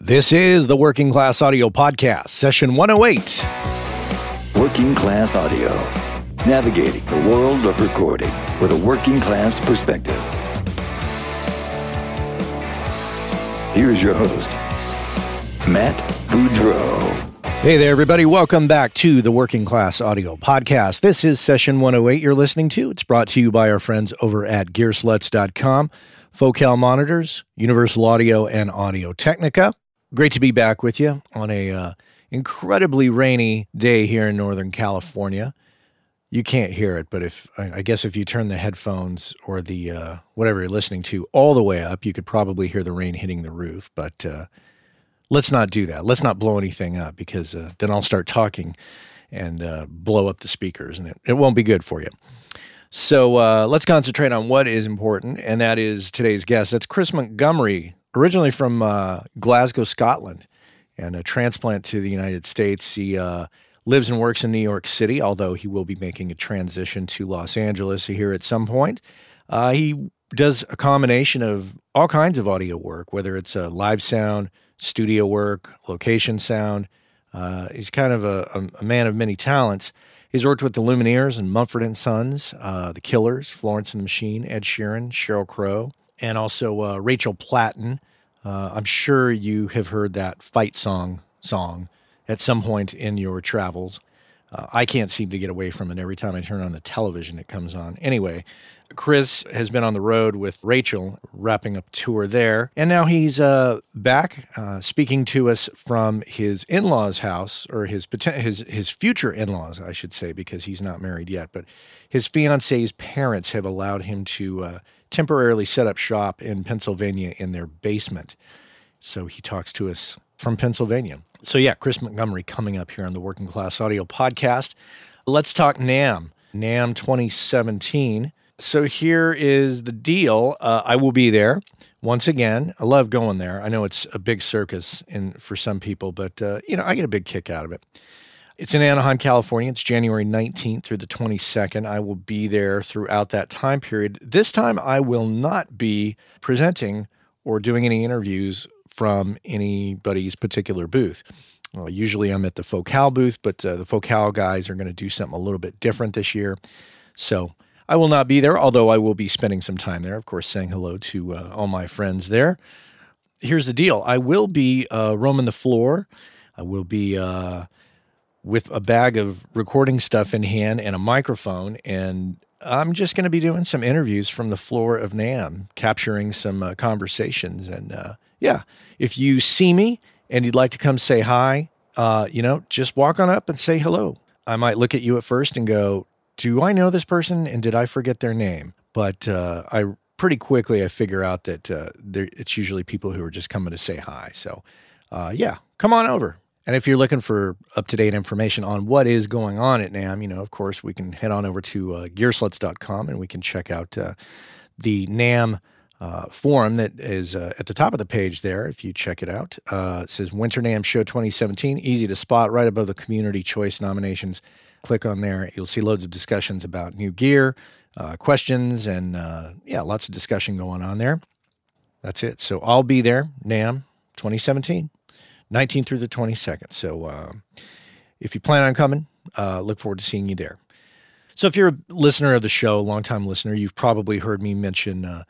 This is the Working Class Audio Podcast, session 108. Working Class Audio, navigating the world of recording with a working class perspective. Here's your host, Matt Boudreau. Hey there, everybody. Welcome back to the Working Class Audio Podcast. This is session 108 you're listening to. It's brought to you by our friends over at gearslutz.com, Focal Monitors, Universal Audio, and Audio Technica. Great to be back with you on a uh, incredibly rainy day here in Northern California. You can't hear it, but if I guess if you turn the headphones or the uh, whatever you're listening to all the way up, you could probably hear the rain hitting the roof. But uh, let's not do that. Let's not blow anything up because uh, then I'll start talking and uh, blow up the speakers, and it, it won't be good for you. So uh, let's concentrate on what is important, and that is today's guest. That's Chris Montgomery, originally from uh, Glasgow, Scotland, and a transplant to the United States. He uh, lives and works in New York City, although he will be making a transition to Los Angeles here at some point. Uh, he does a combination of all kinds of audio work, whether it's a live sound, studio work, location sound. Uh, he's kind of a, a, man of many talents. He's worked with the Lumineers and Mumford and Sons, uh, the Killers, Florence and the Machine, Ed Sheeran, Sheryl Crow, and also uh, Rachel Platten. Uh, I'm sure you have heard that fight song song at some point in your travels. Uh, I can't seem to get away from it. Every time I turn on the television, it comes on. Anyway, Chris has been on the road with Rachel, wrapping up tour there, and now he's uh, back uh, speaking to us from his in-laws' house, or his his his future in-laws, I should say, because he's not married yet. But his fiance's parents have allowed him to uh, temporarily set up shop in Pennsylvania in their basement. So he talks to us from Pennsylvania. So yeah, Chris Montgomery coming up here on the Working Class Audio Podcast. Let's talk NAMM. NAMM 2017 so here is the deal. Uh, I will be there once again. I love going there. I know it's a big circus in for some people, but uh, you know I get a big kick out of it. It's in Anaheim, California. It's January 19th through the 22nd. I will be there throughout that time period. This time, I will not be presenting or doing any interviews from anybody's particular booth. Well, usually I'm at the Focal booth, but uh, the Focal guys are going to do something a little bit different this year. So I will not be there, although I will be spending some time there, of course, saying hello to uh, all my friends there. Here's the deal I will be uh, roaming the floor. I will be uh, with a bag of recording stuff in hand and a microphone, and I'm just going to be doing some interviews from the floor of NAMM, capturing some uh, conversations. And uh, yeah, if you see me and you'd like to come say hi, uh, you know, just walk on up and say hello. I might look at you at first and go, do I know this person and did I forget their name? But uh, I pretty quickly I figure out that uh, it's usually people who are just coming to say hi. So uh, yeah, come on over. And if you're looking for up to date information on what is going on at NAMM, you know, of course, we can head on over to uh, gearslutz.com and we can check out uh, the NAMM uh, forum that is uh, at the top of the page there. If you check it out, uh, it says Winter NAMM Show 2017. Easy to spot right above the community choice nominations click on there. You'll see loads of discussions about new gear, uh, questions, and uh, yeah, lots of discussion going on there. That's it. So I'll be there, NAMM 2017, 19th through the 22nd. So uh, if you plan on coming, uh, look forward to seeing you there. So if you're a listener of the show, longtime listener, you've probably heard me mention uh,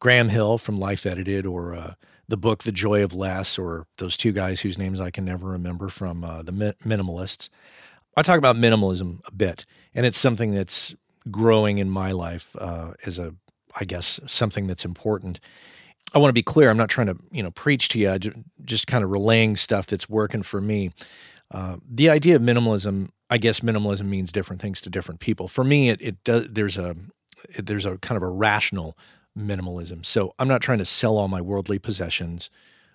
Graham Hill from Life Edited or uh, the book The Joy of Less or those two guys whose names I can never remember from the Minimalists. I talk about minimalism a bit, and it's something that's growing in my life uh, as a, I guess, something that's important. I want to be clear. I'm not trying to, you know, preach to you. Just kind of relaying stuff that's working for me. Uh, the idea of minimalism, I guess, minimalism means different things to different people. For me, it, it does. There's a there's a kind of a rational minimalism. So I'm not trying to sell all my worldly possessions,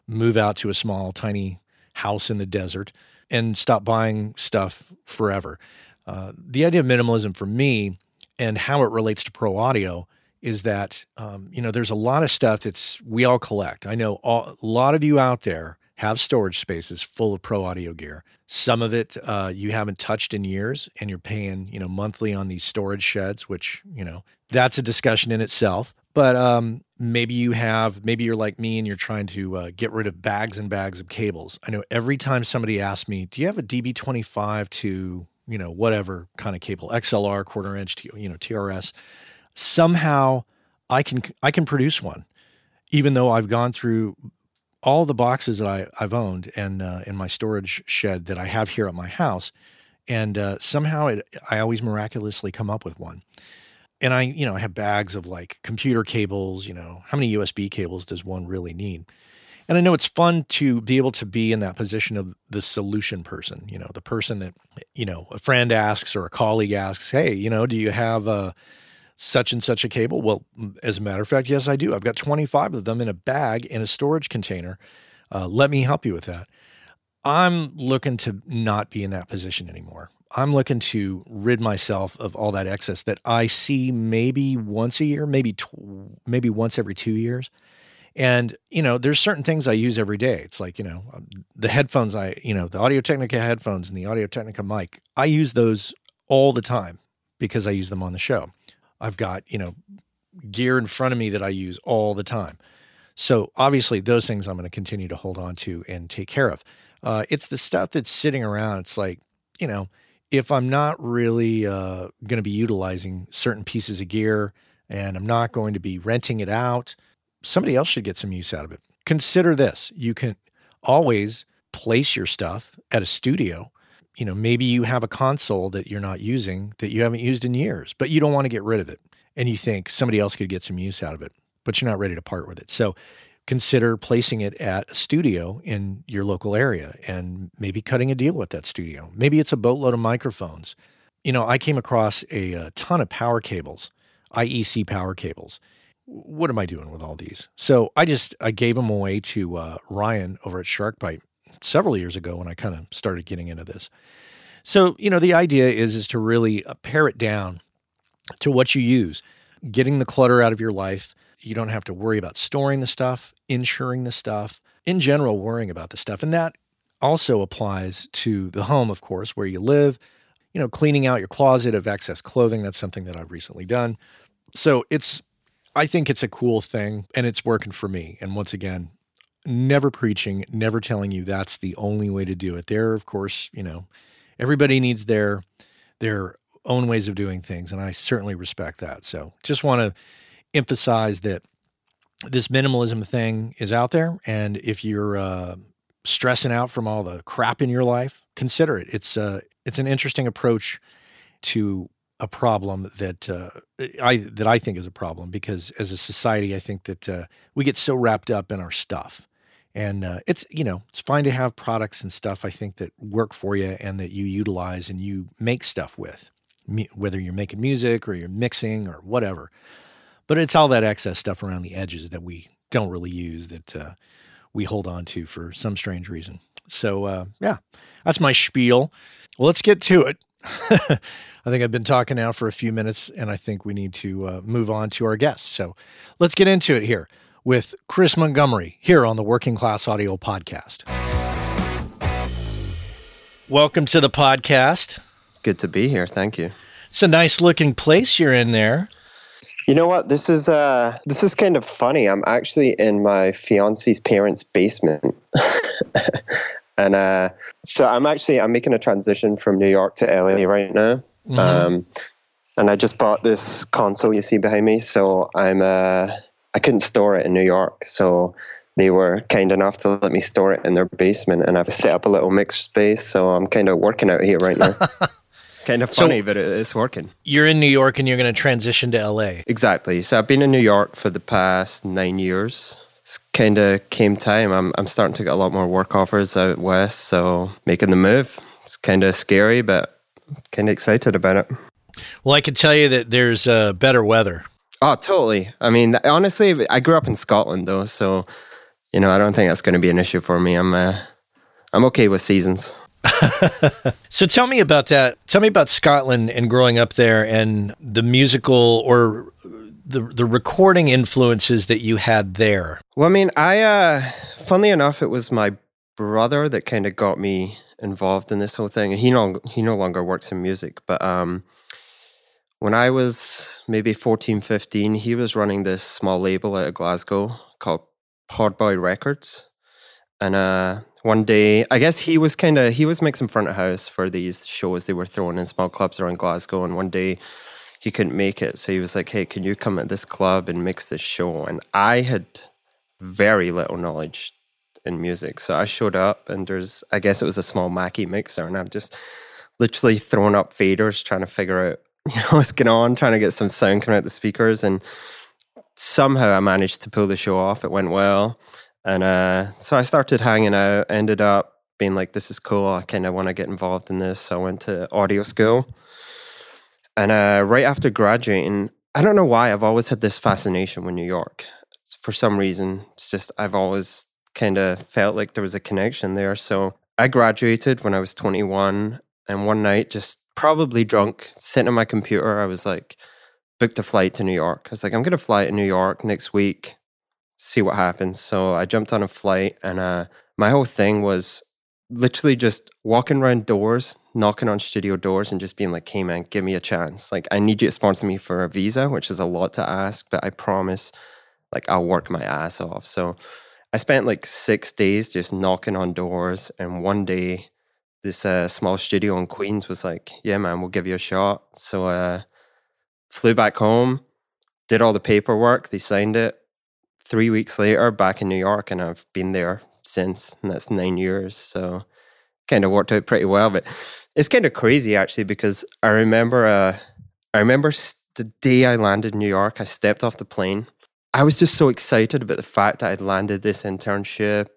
move out to a small, tiny house in the desert and stop buying stuff forever. Uh, the idea of minimalism for me and how it relates to pro audio is that um, you know there's a lot of stuff that's we all collect. I know all, a lot of you out there have storage spaces full of pro audio gear. Some of it uh, you haven't touched in years, and you're paying you know monthly on these storage sheds, which you know that's a discussion in itself. But um, maybe you have, maybe you're like me and you're trying to uh, get rid of bags and bags of cables. I know every time somebody asks me, "Do you have a DB25 to you know whatever kind of cable, XLR, quarter inch, you know TRS?" Somehow, I can I can produce one, even though I've gone through all the boxes that I, I've owned and uh, in my storage shed that I have here at my house and uh, somehow it, I always miraculously come up with one. And I, you know, I have bags of like computer cables. You know, how many USB cables does one really need? And I know it's fun to be able to be in that position of the solution person. You know, the person that you know a friend asks or a colleague asks, "Hey, you know, do you have a such and such a cable?" Well, as a matter of fact, yes, I do. I've got 25 of them in a bag in a storage container. Uh, let me help you with that. I'm looking to not be in that position anymore. I'm looking to rid myself of all that excess that I see maybe once a year, maybe tw- maybe once every 2 years. And you know, there's certain things I use every day. It's like, you know, um, the headphones I, you know, the Audio Technica headphones and the Audio Technica mic. I use those all the time because I use them on the show. I've got, you know, gear in front of me that I use all the time. So obviously those things I'm going to continue to hold on to and take care of. Uh, it's the stuff that's sitting around. It's like, you know, if I'm not really uh, going to be utilizing certain pieces of gear and I'm not going to be renting it out, somebody else should get some use out of it. Consider this you can always place your stuff at a studio. You know, maybe you have a console that you're not using that you haven't used in years, but you don't want to get rid of it. And you think somebody else could get some use out of it, but you're not ready to part with it. So consider placing it at a studio in your local area and maybe cutting a deal with that studio. Maybe it's a boatload of microphones. You know, I came across a, a ton of power cables, IEC power cables. What am I doing with all these? So I just I gave them away to uh, Ryan over at SharkBite several years ago when I kind of started getting into this. So you know, the idea is is to really uh, pare it down to what you use, getting the clutter out of your life you don't have to worry about storing the stuff, insuring the stuff, in general, worrying about the stuff. And that also applies to the home, of course, where you live, you know, cleaning out your closet of excess clothing. That's something that I've recently done. So it's, I think it's a cool thing and it's working for me. And once again, never preaching, never telling you that's the only way to do it. There, of course, you know, everybody needs their, their own ways of doing things. And I certainly respect that. So just want to emphasize that this minimalism thing is out there. And if you're uh, stressing out from all the crap in your life, consider it. It's uh, it's an interesting approach to a problem that uh, I that I think is a problem because as a society, I think that uh, we get so wrapped up in our stuff, and uh, it's you know it's fine to have products and stuff I think that work for you and that you utilize and you make stuff with, whether you're making music or you're mixing or whatever. But it's all that excess stuff around the edges that we don't really use that uh, we hold on to for some strange reason. So, uh, yeah, that's my spiel. Well, let's get to it. I think I've been talking now for a few minutes, and I think we need to uh, move on to our guests. So let's get into it here with Chris Montgomery here on the Working Class Audio Podcast. Welcome to the podcast. It's good to be here. Thank you. It's a nice looking place you're in there. You know what? This is uh this is kind of funny. I'm actually in my fiance's parents' basement. and uh so I'm actually I'm making a transition from New York to LA right now. Mm-hmm. Um and I just bought this console you see behind me, so I'm uh I couldn't store it in New York, so they were kind enough to let me store it in their basement and I've set up a little mix space, so I'm kind of working out here right now. kind of funny, so but it's working. You're in New York and you're going to transition to LA. Exactly. So I've been in New York for the past nine years. It's kind of came time. I'm I'm starting to get a lot more work offers out west, so making the move. It's kind of scary, but kind of excited about it. Well, I can tell you that there's uh, better weather. Oh, totally. I mean, honestly, I grew up in Scotland though, so you know, I don't think that's going to be an issue for me. I'm uh, I'm okay with seasons. so tell me about that. Tell me about Scotland and growing up there and the musical or the the recording influences that you had there. Well, I mean, I uh funnily enough it was my brother that kind of got me involved in this whole thing and he no he no longer works in music, but um when I was maybe 14, 15, he was running this small label out of Glasgow called Podboy Records. And uh, one day, I guess he was kind of, he was mixing front of house for these shows they were throwing in small clubs around Glasgow. And one day he couldn't make it. So he was like, hey, can you come at this club and mix this show? And I had very little knowledge in music. So I showed up and there's, I guess it was a small Mackie mixer. And I'm just literally throwing up faders trying to figure out you know what's going on, trying to get some sound coming out the speakers, and somehow I managed to pull the show off. It went well, and uh, so I started hanging out. Ended up being like, "This is cool. I kind of want to get involved in this." So I went to audio school, and uh, right after graduating, I don't know why I've always had this fascination with New York. For some reason, it's just I've always kind of felt like there was a connection there. So I graduated when I was 21, and one night just probably drunk, sitting on my computer. I was like, booked a flight to New York. I was like, I'm going to fly to New York next week, see what happens. So I jumped on a flight, and uh, my whole thing was literally just walking around doors, knocking on studio doors, and just being like, hey, man, give me a chance. Like, I need you to sponsor me for a visa, which is a lot to ask, but I promise, like, I'll work my ass off. So I spent like six days just knocking on doors, and one day, this uh, small studio in Queens was like, yeah, man, we'll give you a shot. So uh, flew back home, did all the paperwork, they signed it. Three weeks later, back in New York, and I've been there since, and that's nine years. So kind of worked out pretty well. But it's kind of crazy actually because I remember, uh, I remember the day I landed in New York, I stepped off the plane. I was just so excited about the fact that I'd landed this internship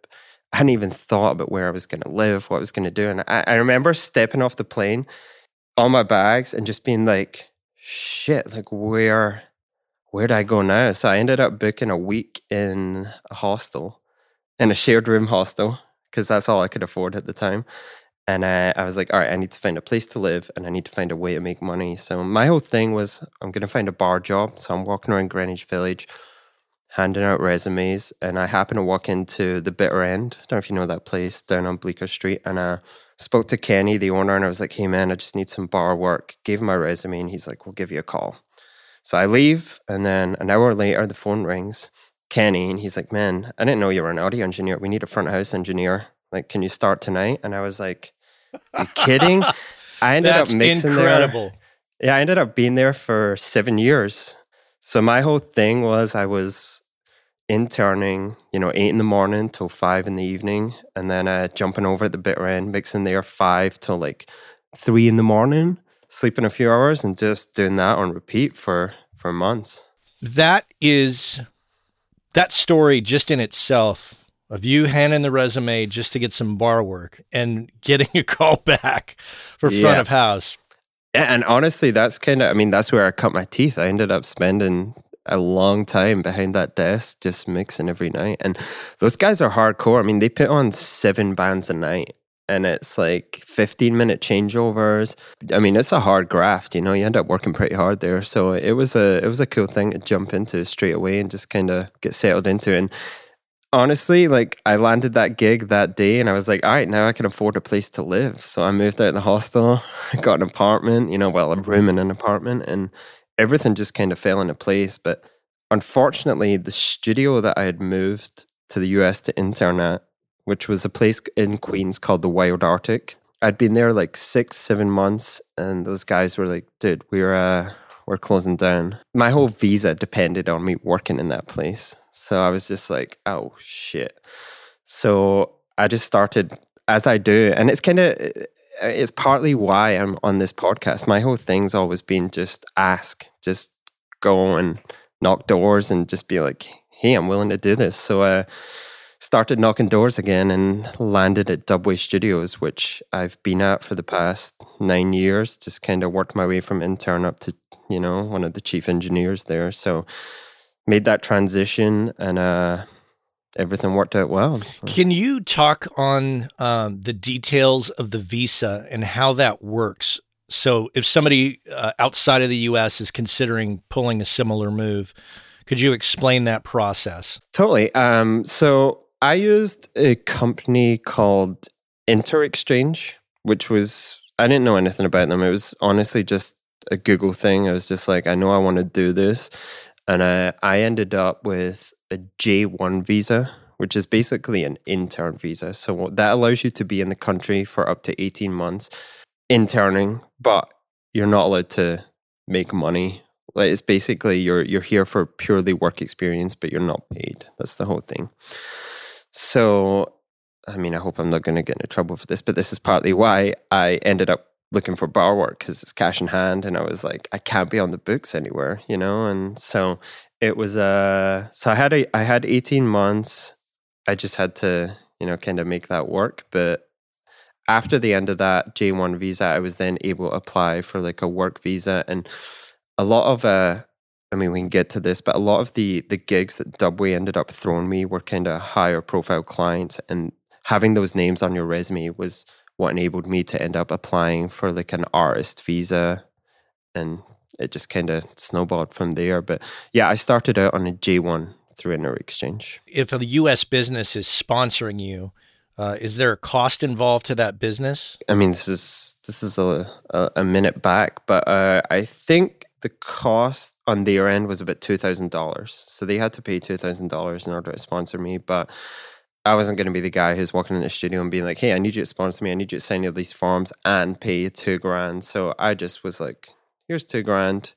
I hadn't even thought about where I was going to live, what I was going to do. And I, I remember stepping off the plane, all my bags, and just being like, shit, like where, where do I go now? So I ended up booking a week in a hostel, in a shared room hostel, because that's all I could afford at the time. And I, I was like, all right, I need to find a place to live and I need to find a way to make money. So my whole thing was, I'm going to find a bar job. So I'm walking around Greenwich Village handing out resumes, and I happened to walk into the Bitter End. I don't know if you know that place down on Bleecker Street, and I spoke to Kenny, the owner, and I was like, "Hey man, I just need some bar work." Gave him my resume, and he's like, "We'll give you a call." So I leave, and then an hour later, the phone rings. Kenny, and he's like, "Man, I didn't know you were an audio engineer. We need a front house engineer. Like, can you start tonight?" And I was like, "You kidding?" I ended up mixing incredible. there. Yeah, I ended up being there for seven years. So my whole thing was I was interning, you know, eight in the morning till five in the evening, and then uh, jumping over at the bitter end, mixing there five till like three in the morning, sleeping a few hours, and just doing that on repeat for for months. That is that story just in itself of you handing the resume just to get some bar work and getting a call back for front Yeah. of house. Yeah, and honestly, that's kind of, I mean, that's where I cut my teeth. I ended up spending a long time behind that desk just mixing every night. And those guys are hardcore. I mean, they put on seven bands a night and it's like 15 minute changeovers. I mean, it's a hard graft, you know, you end up working pretty hard there. So it was a, it was a cool thing to jump into straight away and just kind of get settled into. And honestly, like I landed that gig that day and I was like, all right, now I can afford a place to live. So I moved out of the hostel, got an apartment, you know, well, a room in an apartment and everything just kind of fell into place. But unfortunately, the studio that I had moved to the US to intern at, which was a place in Queens called the Wild Arctic, I'd been there like six, seven months, and those guys were like, dude, we're uh we're closing down. My whole visa depended on me working in that place. So I was just like, oh shit. So I just started as I do, and it's kind of it's partly why I'm on this podcast. My whole thing's always been just ask, just go and knock doors, and just be like, hey, I'm willing to do this. So I started knocking doors again and landed at Dubway Studios, which I've been at for the past nine years. Just kind of worked my way from intern up to you know one of the chief engineers there. So made that transition and uh everything worked out well. Can you talk on um, the details of the visa and how that works? So, if somebody uh, outside of the U.S. is considering pulling a similar move, could you explain that process? Totally. Um, so I used a company called InterExchange, which was I didn't know anything about them. It was honestly just a Google thing. I was just like, I know I want to do this. And I, I ended up with a J1 visa, which is basically an intern visa. So that allows you to be in the country for up to 18 months interning, but you're not allowed to make money. Like it's basically you're you're here for purely work experience, but you're not paid. That's the whole thing. So I mean, I hope I'm not going to get into trouble for this, but this is partly why I ended up looking for bar work because it's cash in hand, and I was like, I can't be on the books anywhere, you know. And so it was. Uh, so I had a, I had 18 months. I just had to, you know, kind of make that work. But after the end of that J1 visa, I was then able to apply for like a work visa, and a lot of uh, I mean, we can get to this, but a lot of the the gigs that Dubway ended up throwing me were kind of higher profile clients, and having those names on your resume was what enabled me to end up applying for like an artist visa and it just kind of snowballed from there. But yeah i started out on a j1 through InterExchange if a us business is sponsoring you uh, is there a cost involved to that business? I mean this is this is a, a, a minute back but uh, i think the cost on their end was about $2000 so they had to pay $2000 in order to sponsor me but I wasn't going to be the guy who's walking in the studio and being like, "Hey, I need you to sponsor me. I need you to sign all these forms and pay two grand." So I just was like, "Here's two grand."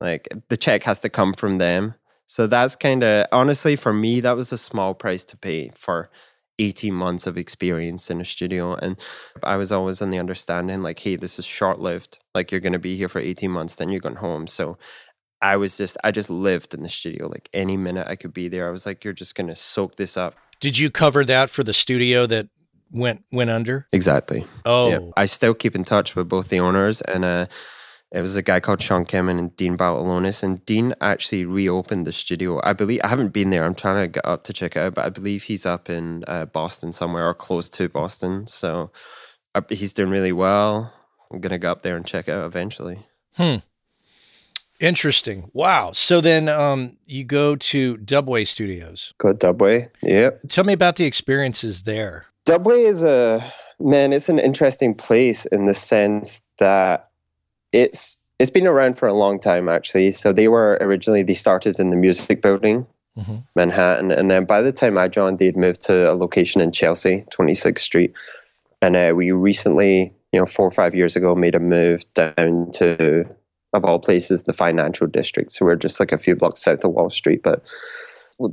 Like the check has to come from them. So that's kind of honestly for me that was a small price to pay for 18 months of experience in a studio and I was always on the understanding like hey this is short lived like you're going to be here for 18 months then you're going home so I was just I just lived in the studio like any minute I could be there I was like you're just going to soak this up did you cover that for the studio that went went under? Exactly. Oh, yeah. I still keep in touch with both the owners, and uh, it was a guy called Sean Kemen and Dean Bartolonis, and Dean actually reopened the studio. I believe I haven't been there. I'm trying to get up to check it out, but I believe he's up in uh, Boston somewhere or close to Boston. So uh, he's doing really well. I'm gonna go up there and check it out eventually. Hmm. Interesting. Wow. So then um, you go to Dubway Studios. Go to Dubway. Yep. Tell me about the experiences there. Dubway is a man, it's an interesting place in the sense that it's it's been around for a long time actually. So they were originally they started in the music building, mm-hmm. Manhattan, and then by the time I joined, they'd moved to a location in Chelsea, 26th Street. And uh, we recently, you know, four or five years ago, made a move down to of all places, the financial district. So we're just like a few blocks south of Wall Street. But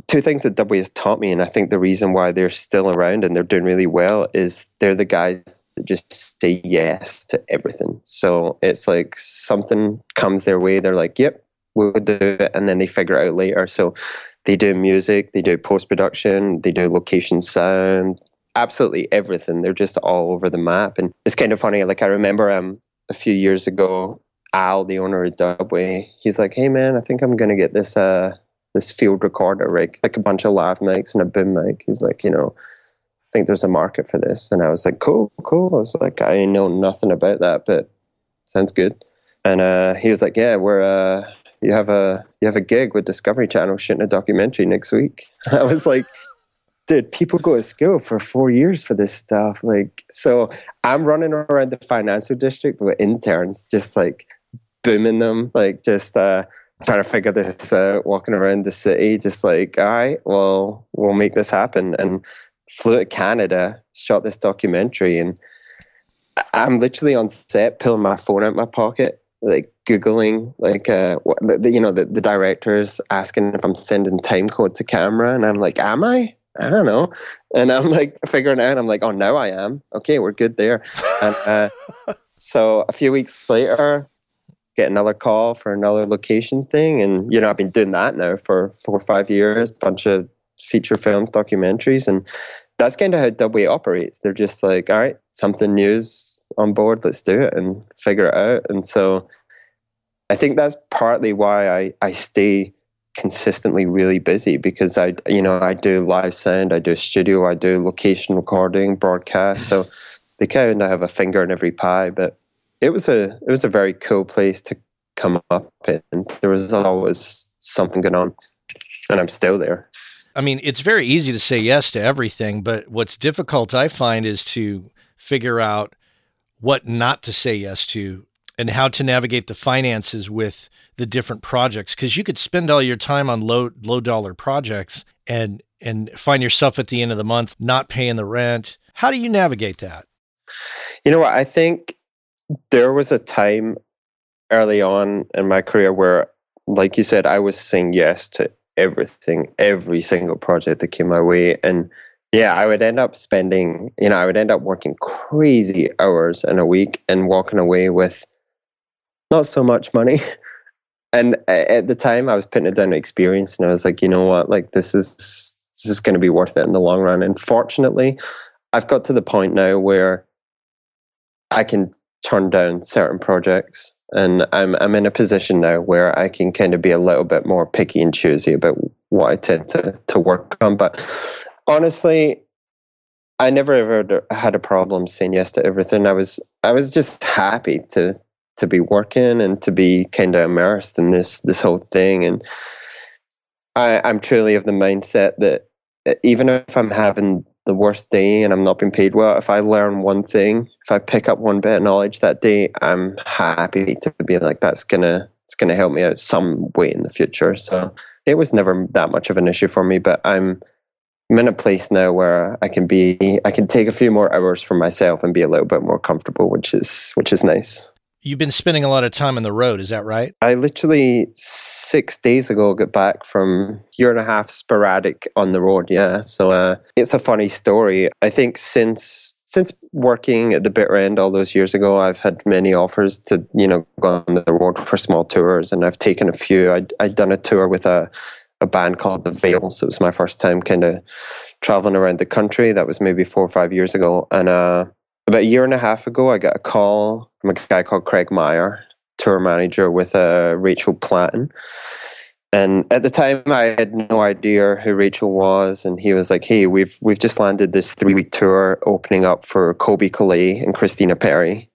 two things that Dubway has taught me, and I think the reason why they're still around and they're doing really well is they're the guys just say yes to everything. So it's like something comes their way, they're like, yep, we'll do it. And then they figure it out later. So they do music, they do post production, they do location sound, absolutely everything. They're just all over the map. And it's kind of funny. Like I remember um, a few years ago, Al, the owner of Dubway, he's like, "Hey man, I think I'm gonna get this uh this field recorder rig, like a bunch of lav mics and a boom mic." He's like, "You know, think there's a market for this," and I was like, "Cool, cool." I was like, "I know nothing about that, but sounds good." And uh, he was like, "Yeah, we're uh, you have a you have a gig with Discovery Channel shooting a documentary next week." I was like. Dude, people go to school for four years for this stuff. Like, so I'm running around the financial district with interns, just like booming them, like just uh, trying to figure this out, walking around the city, just like, all right, well, we'll make this happen. And flew to Canada, shot this documentary, and I'm literally on set, pulling my phone out my pocket, like googling, like uh, what, the, you know, the, the directors asking if I'm sending time code to camera, and I'm like, am I? I don't know. And I'm like figuring out, I'm like, oh, now I am. Okay, we're good there. And uh, so a few weeks later, get another call for another location thing. And, you know, I've been doing that now for four or five years, bunch of feature films, documentaries. And that's kind of how Dubway operates. They're just like, all right, something new's on board, let's do it and figure it out. And so I think that's partly why I, I stay consistently really busy because I, you know, I do live sound, I do studio, I do location recording, broadcast. So they kind of have a finger in every pie. But it was a it was a very cool place to come up in. There was always something going on, and I'm still there. I mean, it's very easy to say yes to everything, but what's difficult I find is to figure out what not to say yes to. and how to navigate the finances with the different projects because you could spend all your time on low low dollar projects and and find yourself at the end of the month not paying the rent. How do you navigate that? You know what? I think there was a time early on in my career where, like you said, I was saying yes to everything, every single project that came my way. And yeah, I would end up spending, you know, I would end up working crazy hours in a week and walking away with not so much money. And at the time, I was putting it down to experience, and I was like, you know what, like this is this is going to be worth it in the long run. And fortunately, I've got to the point now where I can turn down certain projects, and I'm I'm in a position now where I can kind of be a little bit more picky and choosy about what I tend to to work on. But honestly, I never ever had a problem saying yes to everything. I was I was just happy to to be working and to be kind of immersed in this this whole thing. And I, I'm truly of the mindset that even if I'm having the worst day and I'm not being paid well, if I learn one thing, if I pick up one bit of knowledge that day, I'm happy to be like that's gonna it's gonna help me out some way in the future. So it was never that much of an issue for me, but I'm I'm in a place now where I can be I can take a few more hours for myself and be a little bit more comfortable, which is which is nice. You've been spending a lot of time on the road, is that right? I literally six days ago got back from year and a half sporadic on the road. Yeah, so uh, it's a funny story. I think since since working at the bitter end all those years ago, I've had many offers to you know go on the road for small tours, and I've taken a few. I'd, I'd done a tour with a a band called The Veil, so it was my first time kind of traveling around the country. That was maybe four or five years ago, and uh, about a year and a half ago, I got a call from a guy called Craig Meyer, tour manager with uh, Rachel Platten. And at the time, I had no idea who Rachel was, and he was like, "Hey, we've we've just landed this three week tour opening up for Colbie Caillat and Christina Perri,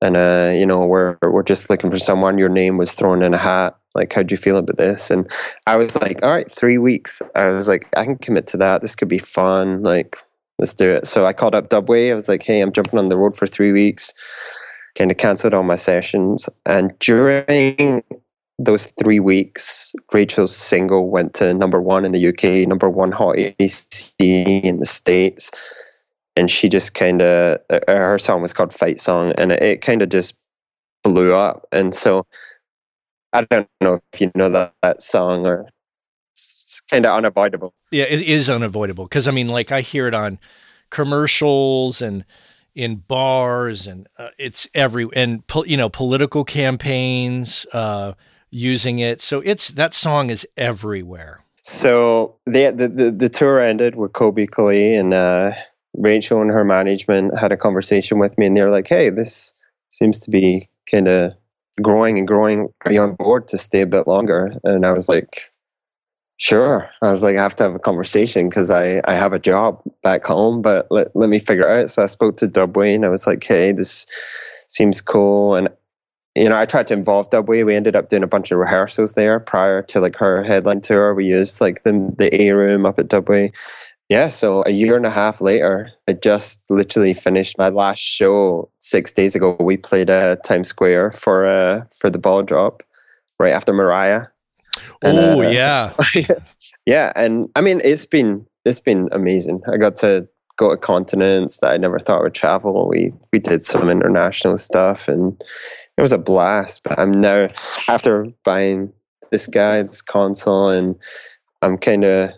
and uh, you know we're we're just looking for someone. Your name was thrown in a hat. Like, how do you feel about this?" And I was like, "All right, three weeks." I was like, "I can commit to that. This could be fun. Like, let's do it." So I called up Dubway. I was like, "Hey, I'm jumping on the road for three weeks." kind of cancelled all my sessions. And during those three weeks, Rachel's single went to number one in the UK, number one hot AC in the States. And she just kind of, her song was called Fight Song, and it, it kind of just blew up. And so I don't know if you know that, that song or it's kind of unavoidable. Yeah, it is unavoidable because I mean, like I hear it on commercials and in bars and uh, it's every and po- you know political campaigns uh, using it. So it's that song is everywhere. So the the the, the tour ended with Colbie Caillat and uh, Rachel and her management had a conversation with me, and they're like, "Hey, this seems to be kind of growing and growing. Are you on board to stay a bit longer?" And I was like, Sure. I was like, I have to have a conversation because I, I have a job back home, but let, let me figure it out. So I spoke to Dubway and I was like, hey, this seems cool. And, you know, I tried to involve Dubway. We ended up doing a bunch of rehearsals there prior to like her headline tour. We used like the, the A room up at Dubway. Yeah. So a year and a half later, I just literally finished my last show six days ago. We played at uh, Times Square for, uh, for the ball drop right after Mariah oh uh, yeah, yeah, and I mean it's been it's been amazing. I got to go to continents that I never thought would travel. We we did some international stuff, and it was a blast. But I'm now after buying this guy, this console, and I'm kind of.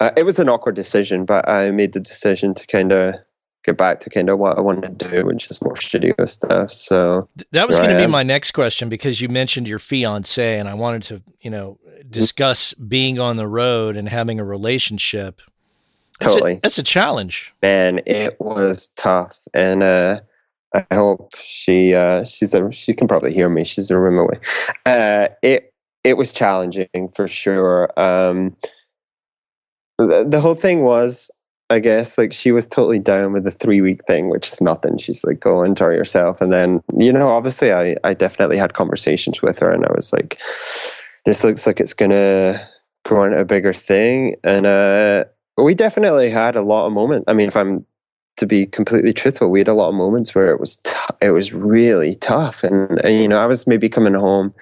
Uh, it was an awkward decision, but I made the decision to kind of get back to kind of what I wanted to do, which is more studio stuff. So that was going to be my next question because you mentioned your fiance, and I wanted to, you know, discuss being on the road and having a relationship. That's totally, a, that's a challenge. Man, it was tough, and uh, I hope she uh, she's a she can probably hear me. She's a room away. Uh, it it was challenging for sure. Um, the, the whole thing was I guess like she was totally down with the three week thing, which is nothing. She's like, go enjoy yourself. And then, you know, obviously I, I definitely had conversations with her and I was like, this looks like it's gonna grow into a bigger thing. And uh we definitely had a lot of moments. I mean, if I'm to be completely truthful, we had a lot of moments where it was t- it was really tough, and, and you know I was maybe coming home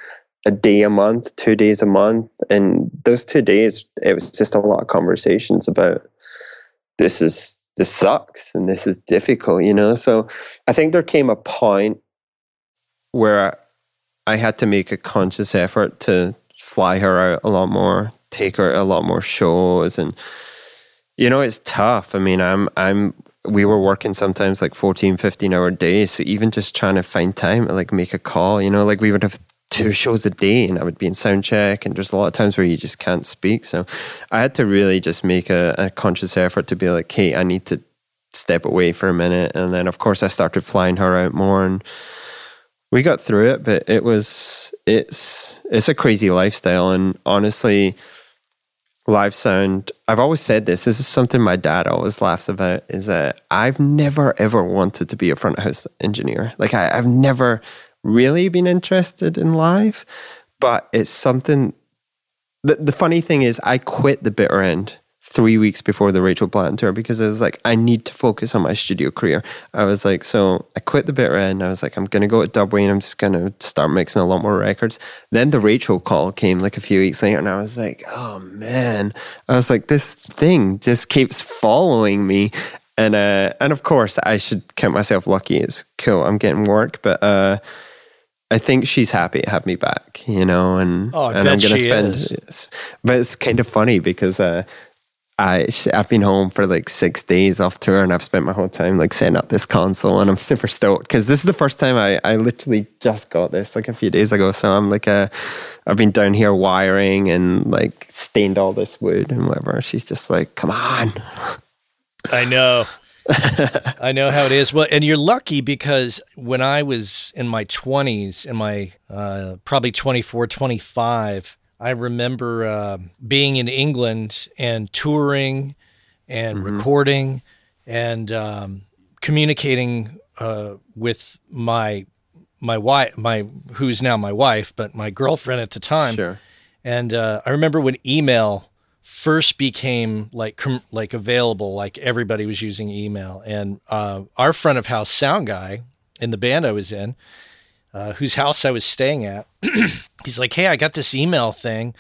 a day a month, two days a month, and those two days it was just a lot of conversations about this is this sucks and this is difficult, you know. So I think there came a point where I had to make a conscious effort to fly her out a lot more, take her a lot more shows and you know it's tough. I mean, I'm I'm we were working sometimes like 14 15 hour days so even just trying to find time to like make a call you know like we would have two shows a day and I would be in sound check and there's a lot of times where you just can't speak. So I had to really just make a, a conscious effort to be like, hey, I need to step away for a minute. And then of course I started flying her out more and we got through it, but it was it's it's a crazy lifestyle and honestly live sound I've always said this, this is something my dad always laughs about, is that I've never ever wanted to be a front house engineer. Like I, I've never really been interested in live, but it's something. The, the funny thing is, I quit the bitter end three weeks before the Rachel Platten tour because I was like, I need to focus on my studio career. I was like, so I quit the bitter end. I was like, I'm going to go to Dubway and I'm just going to start mixing a lot more records. Then the Rachel call came like a few weeks later and I was like, oh man. I was like, this thing just keeps following me. And, uh, and of course, I should count myself lucky. It's cool. I'm getting work, but, uh, I think she's happy to have me back, you know, and oh, and I'm gonna spend. Is. But it's kind of funny because uh, I I've been home for like six days off tour, and I've spent my whole time like setting up this console, and I'm super stoked because this is the first time I I literally just got this like a few days ago. So I'm like a I've been down here wiring and like stained all this wood and whatever. She's just like, come on. I know. I know how it is. Well, and you're lucky because when I was in my 20s, in my uh, probably 24, 25, I remember uh, being in England and touring and mm-hmm. recording and um, communicating uh, with my my wife, my who's now my wife, but my girlfriend at the time. Sure. And uh, I remember when email first became like com- like available like everybody was using email and uh, our front of house sound guy in the band i was in uh, whose house i was staying at he's like hey i got this email thing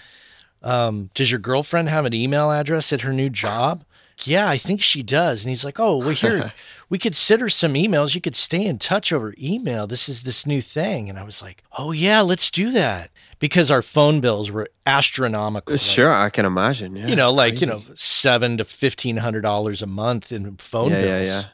um, does your girlfriend have an email address at her new job yeah, I think she does. And he's like, oh, well, here, we could send her some emails. You could stay in touch over email. This is this new thing. And I was like, oh, yeah, let's do that. Because our phone bills were astronomical. Sure, like, I can imagine. Yeah, you know, like, crazy. you know, seven to fifteen hundred dollars a month in phone yeah, bills. Yeah, yeah.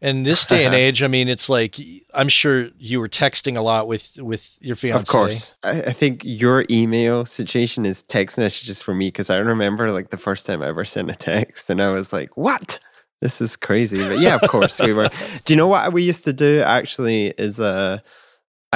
And this day and age, I mean, it's like I'm sure you were texting a lot with with your fiance. Of course, I, I think your email situation is text messages for me because I remember like the first time I ever sent a text, and I was like, "What? This is crazy." But yeah, of course we were. do you know what we used to do? Actually, is uh,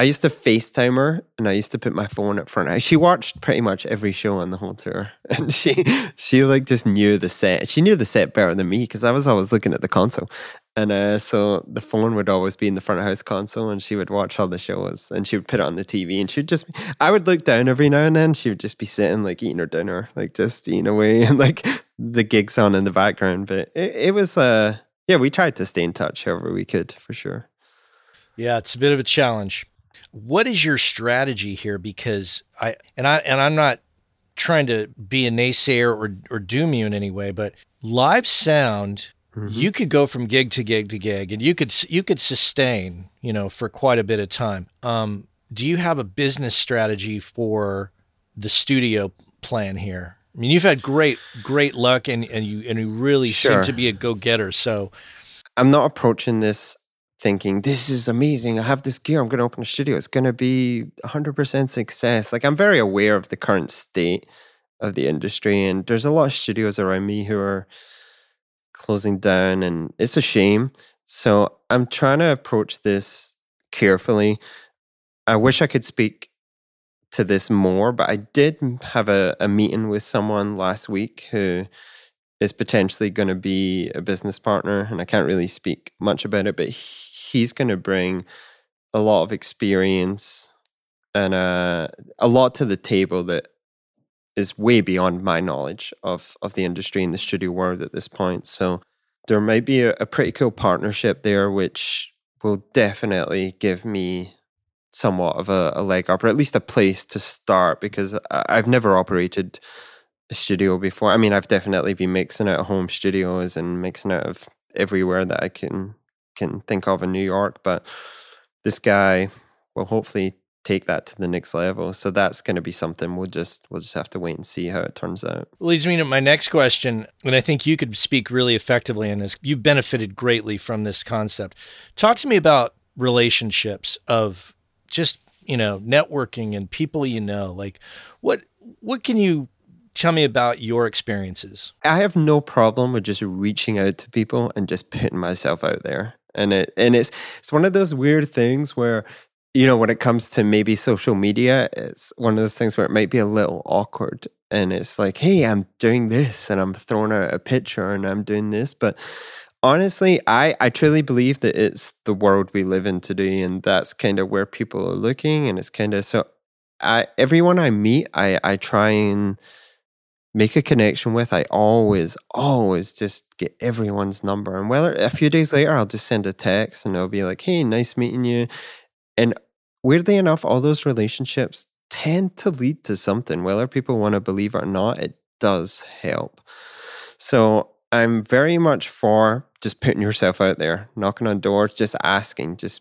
I used to FaceTime her and I used to put my phone up front. She watched pretty much every show on the whole tour. And she she like just knew the set. She knew the set better than me because I was always looking at the console. And uh, so the phone would always be in the front of house console, and she would watch all the shows, and she would put it on the TV, and she'd just. I would look down every now and then. She would just be sitting, like eating her dinner, like just eating away, and like the gigs on in the background. But it, it was, uh, yeah, we tried to stay in touch however we could, for sure. Yeah, it's a bit of a challenge. What is your strategy here? Because I and I and I'm not trying to be a naysayer or or doom you in any way, but live sound Mm-hmm. You could go from gig to gig to gig, and you could you could sustain, you know, for quite a bit of time. Um, do you have a business strategy for the studio plan here? I mean, you've had great great luck, and and you and you really sure. seem to be a go getter. So, I'm not approaching this thinking this is amazing. I have this gear. I'm going to open a studio. It's going to be 100% success. Like I'm very aware of the current state of the industry, and there's a lot of studios around me who are closing down, and it's a shame. So I'm trying to approach this carefully. I wish I could speak to this more, but I did have a, a meeting with someone last week who is potentially going to be a business partner, and I can't really speak much about it, but he's going to bring a lot of experience and uh, a lot to the table that is way beyond my knowledge of of the industry and the studio world at this point. So there might be a, a pretty cool partnership there, which will definitely give me somewhat of a, a, leg up, or at least a place to start, because I've never operated a studio before. I mean, I've definitely been mixing out of home studios and mixing out of everywhere that I can can think of in New York, but this guy will hopefully take that to the next level. So that's going to be something we'll just we'll just have to wait and see how it turns out. Leads me to my next question, and I think you could speak really effectively in this. You've benefited greatly from this concept. Talk to me about relationships of just you know networking and people you know. Like what what can you tell me about your experiences? I have no problem with just reaching out to people and just putting myself out there and it and it's it's one of those weird things where you know, when it comes to maybe social media, it's one of those things where it might be a little awkward. And it's like, hey, I'm doing this and I'm throwing out a picture and I'm doing this. But honestly, I, I truly believe that it's the world we live in today. And that's kind of where people are looking. And it's kind of so I everyone I meet, I, I try and make a connection with. I always, always just get everyone's number. And whether a few days later, I'll just send a text and it'll be like, hey, nice meeting you and weirdly enough, all those relationships tend to lead to something, whether people want to believe it or not, it does help. So I'm very much for just putting yourself out there, knocking on doors, just asking, just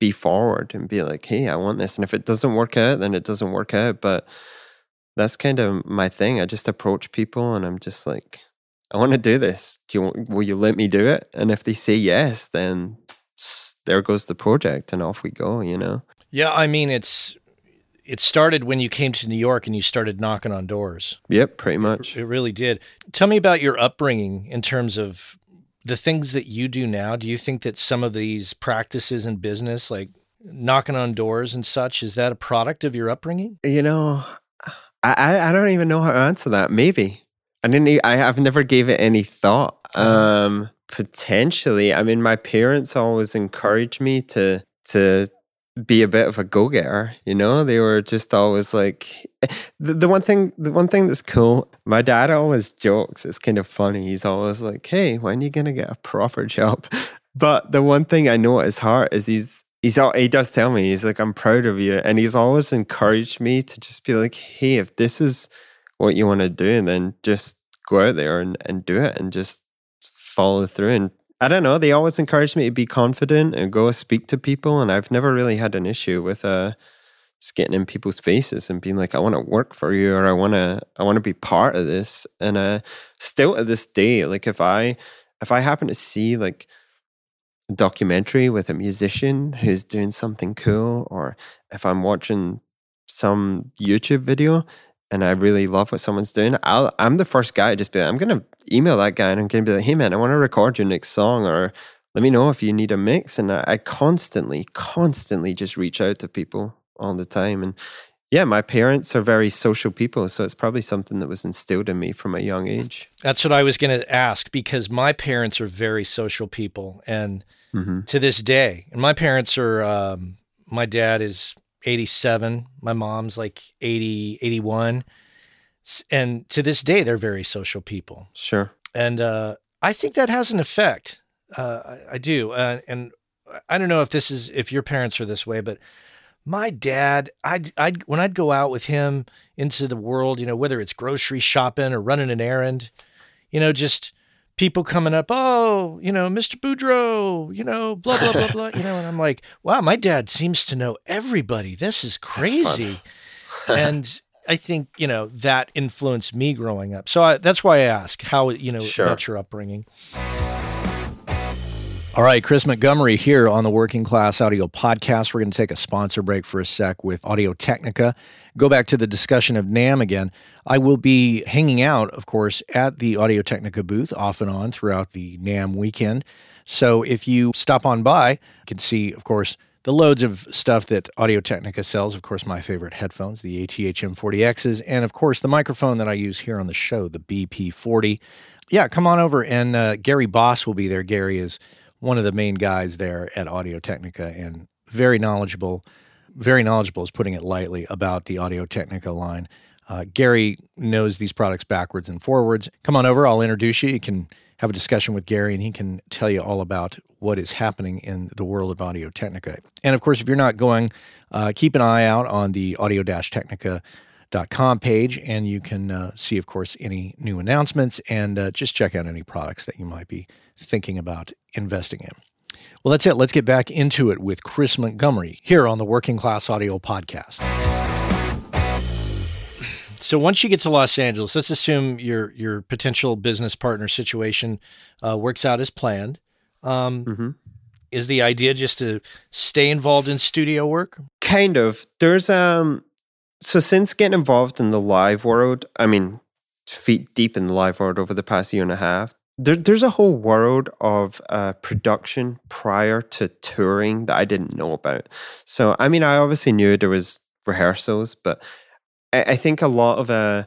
be forward and be like, hey, I want this. And if it doesn't work out, then it doesn't work out. But that's kind of my thing. I just approach people and I'm just like, I want to do this. Do you will you let me do it? And if they say yes, then there goes the project and off we go, you know? Yeah, I mean, it's it started when you came to New York and you started knocking on doors. Yep, pretty much. It, it really did. Tell me about your upbringing in terms of the things that you do now. Do you think that some of these practices in business, like knocking on doors and such, is that a product of your upbringing? You know, I I don't even know how to answer that. Maybe I didn't. I have never gave it any thought. Um, Potentially. I mean, my parents always encouraged me to to be a bit of a go getter. You know, they were just always like the, the one thing. The one thing that's cool. My dad always jokes. It's kind of funny. He's always like, "Hey, when are you gonna get a proper job?" But the one thing I know at his heart is he's he's all, he does tell me he's like, "I'm proud of you," and he's always encouraged me to just be like, "Hey, if this is what you want to do, then just go out there and, and do it, and just follow through. And I don't know, they always encourage me to be confident and go speak to people. And I've never really had an issue with uh, just getting in people's faces and being like, I want to work for you or I want to, I want to be part of this. And uh, still to this day, like if I, if I happen to see like documentary with a musician who's doing something cool, or if I'm watching some YouTube video and I really love what someone's doing, I'll, I'm the first guy to just be like, I'm going to email that guy and I'm going to be like, hey man, I want to record your next song or let me know if you need a mix. And I, I constantly, constantly just reach out to people all the time. And yeah, my parents are very social people. So it's probably something that was instilled in me from a young age. That's what I was going to ask because my parents are very social people. And mm-hmm. to this day, and my parents are, um, my dad is 87, my mom's like 80, 81 and to this day they're very social people sure and uh, i think that has an effect uh, I, I, do uh, and i don't know if this is if your parents are this way but my dad i'd, I'd when i'd go out with him into the world you know whether it's grocery shopping or running an errand you know just people coming up oh you know mr boudreau you know blah blah blah blah you know and i'm like wow my dad seems to know everybody this is crazy and I think you know that influenced me growing up. So I, that's why I ask how you know sure. about your upbringing. All right, Chris Montgomery here on the Working Class Audio Podcast. We're going to take a sponsor break for a sec with Audio Technica. Go back to the discussion of NAMM again. I will be hanging out, of course, at the Audio Technica booth off and on throughout the NAMM weekend. So if you stop on by, you can see, of course, the loads of stuff that Audio Technica sells. Of course, my favorite headphones, the ATH M40Xs, and of course, the microphone that I use here on the show, the BP40. Yeah, come on over, and uh, Gary Boss will be there. Gary is one of the main guys there at Audio Technica and very knowledgeable. Very knowledgeable is putting it lightly about the Audio Technica line. Uh, Gary knows these products backwards and forwards. Come on over, I'll introduce you. You can have a discussion with Gary, and he can tell you all about what is happening in the world of Audio Technica. And of course, if you're not going, uh, keep an eye out on the audio technica.com page, and you can uh, see, of course, any new announcements and uh, just check out any products that you might be thinking about investing in. Well, that's it. Let's get back into it with Chris Montgomery here on the Working Class Audio Podcast. So once you get to Los Angeles, let's assume your your potential business partner situation uh, works out as planned. Um, mm-hmm. Is the idea just to stay involved in studio work? Kind of. There's um. So since getting involved in the live world, I mean, feet deep in the live world over the past year and a half, there, there's a whole world of uh, production prior to touring that I didn't know about. So, I mean, I obviously knew there was rehearsals, but I, I think a lot of uh,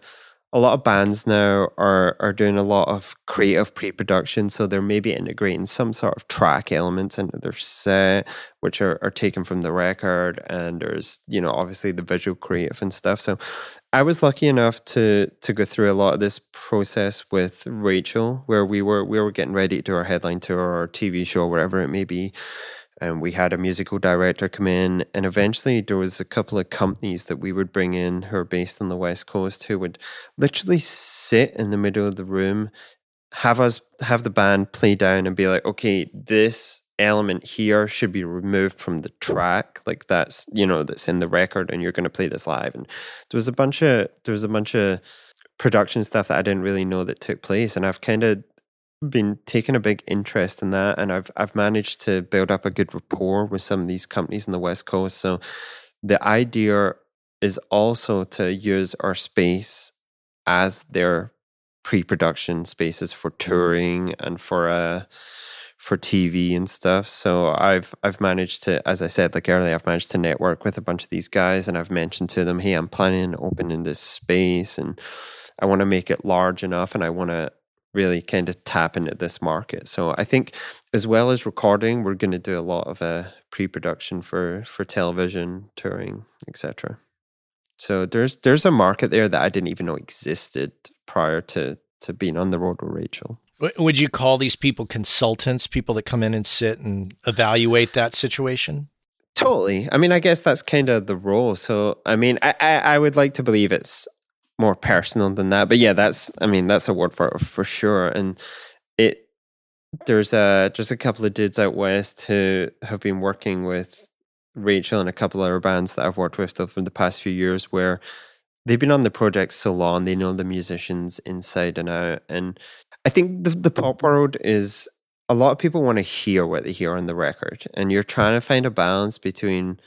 a lot of bands now are are doing a lot of creative pre-production so they're maybe integrating some sort of track elements into their set which are, are taken from the record and there's you know obviously the visual creative and stuff. So i was lucky enough to to go through a lot of this process with rachel where we were we were getting ready to do our headline tour or tv show wherever it may be and we had a musical director come in and eventually there was a couple of companies that we would bring in who are based on the west coast who would literally sit in the middle of the room have us have the band play down and be like okay this element here should be removed from the track. Like that's you know that's in the record and you're going to play this live. And there was a bunch of there was a bunch of production stuff that I didn't really know that took place and I've kind of been taking a big interest in that and I've I've managed to build up a good rapport with some of these companies in the West Coast. So the idea is also to use our space as their pre-production spaces for touring and for uh for TV and stuff. So I've I've managed to, as I said like earlier, I've managed to network with a bunch of these guys, and I've mentioned to them, hey, I'm planning on opening this space, and I want to make it large enough, and I want to really kind of tap into this market. So I think as well as recording, we're going to do a lot of uh, pre-production for for television, touring, etc. So there's there's a market there that I didn't even know existed prior to to being on the road with Rachel. Would you call these people consultants, people that come in and sit and evaluate that situation? Totally. I mean, I guess that's kind of the role. So, I mean, I, I, I would like to believe it's more personal than that. But yeah, that's I mean that's a word for for sure. And it there's a there's a couple of dudes out west who have been working with Rachel and a couple of other bands that I've worked with over the past few years where they've been on the project so long, they know the musicians inside and out. And I think the the pop world is a lot of people want to hear what they hear on the record. And you're trying to find a balance between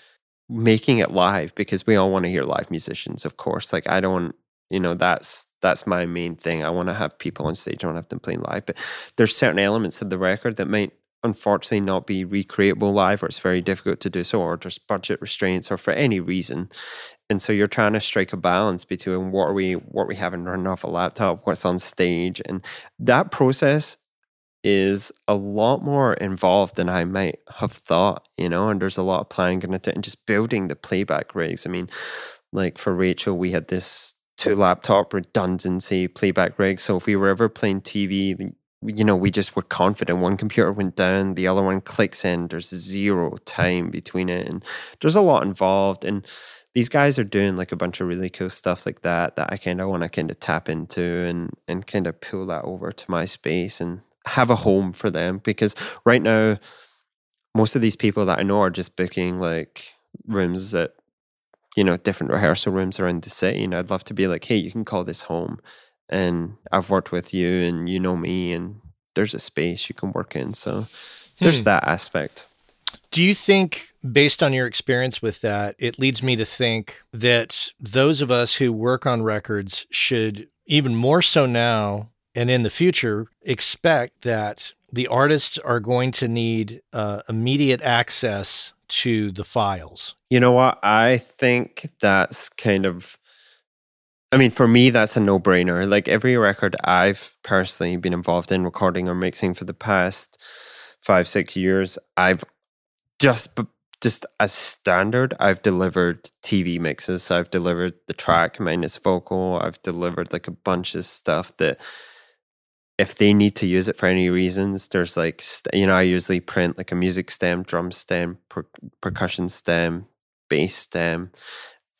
making it live because we all want to hear live musicians, of course. Like I don't you know that's that's my main thing i want to have people on stage i want to have them playing live but there's certain elements of the record that might unfortunately not be recreatable live or it's very difficult to do so or there's budget restraints or for any reason and so you're trying to strike a balance between what are we what are we having running off a laptop what's on stage and that process is a lot more involved than I might have thought, you know, and there's a lot of planning and just building the playback rigs. I mean, like for Rachel, we had this two laptop redundancy playback rig. So if we were ever playing TV, you know, we just were confident one computer went down, the other one clicks in, there's zero time between it. And there's a lot involved. And these guys are doing like a bunch of really cool stuff like that that I kind of want to kind of tap into and and kind of pull that over to my space and have a home for them because right now most of these people that I know are just booking like rooms at you know, different rehearsal rooms around the city. And I'd love to be like, hey, you can call this home. And I've worked with you and you know me and there's a space you can work in. So there's hmm. that aspect. Do you think, based on your experience with that, it leads me to think that those of us who work on records should, even more so now and in the future, expect that the artists are going to need uh, immediate access to the files. You know what? I think that's kind of I mean, for me, that's a no brainer. Like every record I've personally been involved in recording or mixing for the past five, six years, I've just just as standard, I've delivered TV mixes. So I've delivered the track minus vocal. I've delivered like a bunch of stuff that if they need to use it for any reasons, there's like, you know, I usually print like a music stem, drum stem, per- percussion stem, bass stem,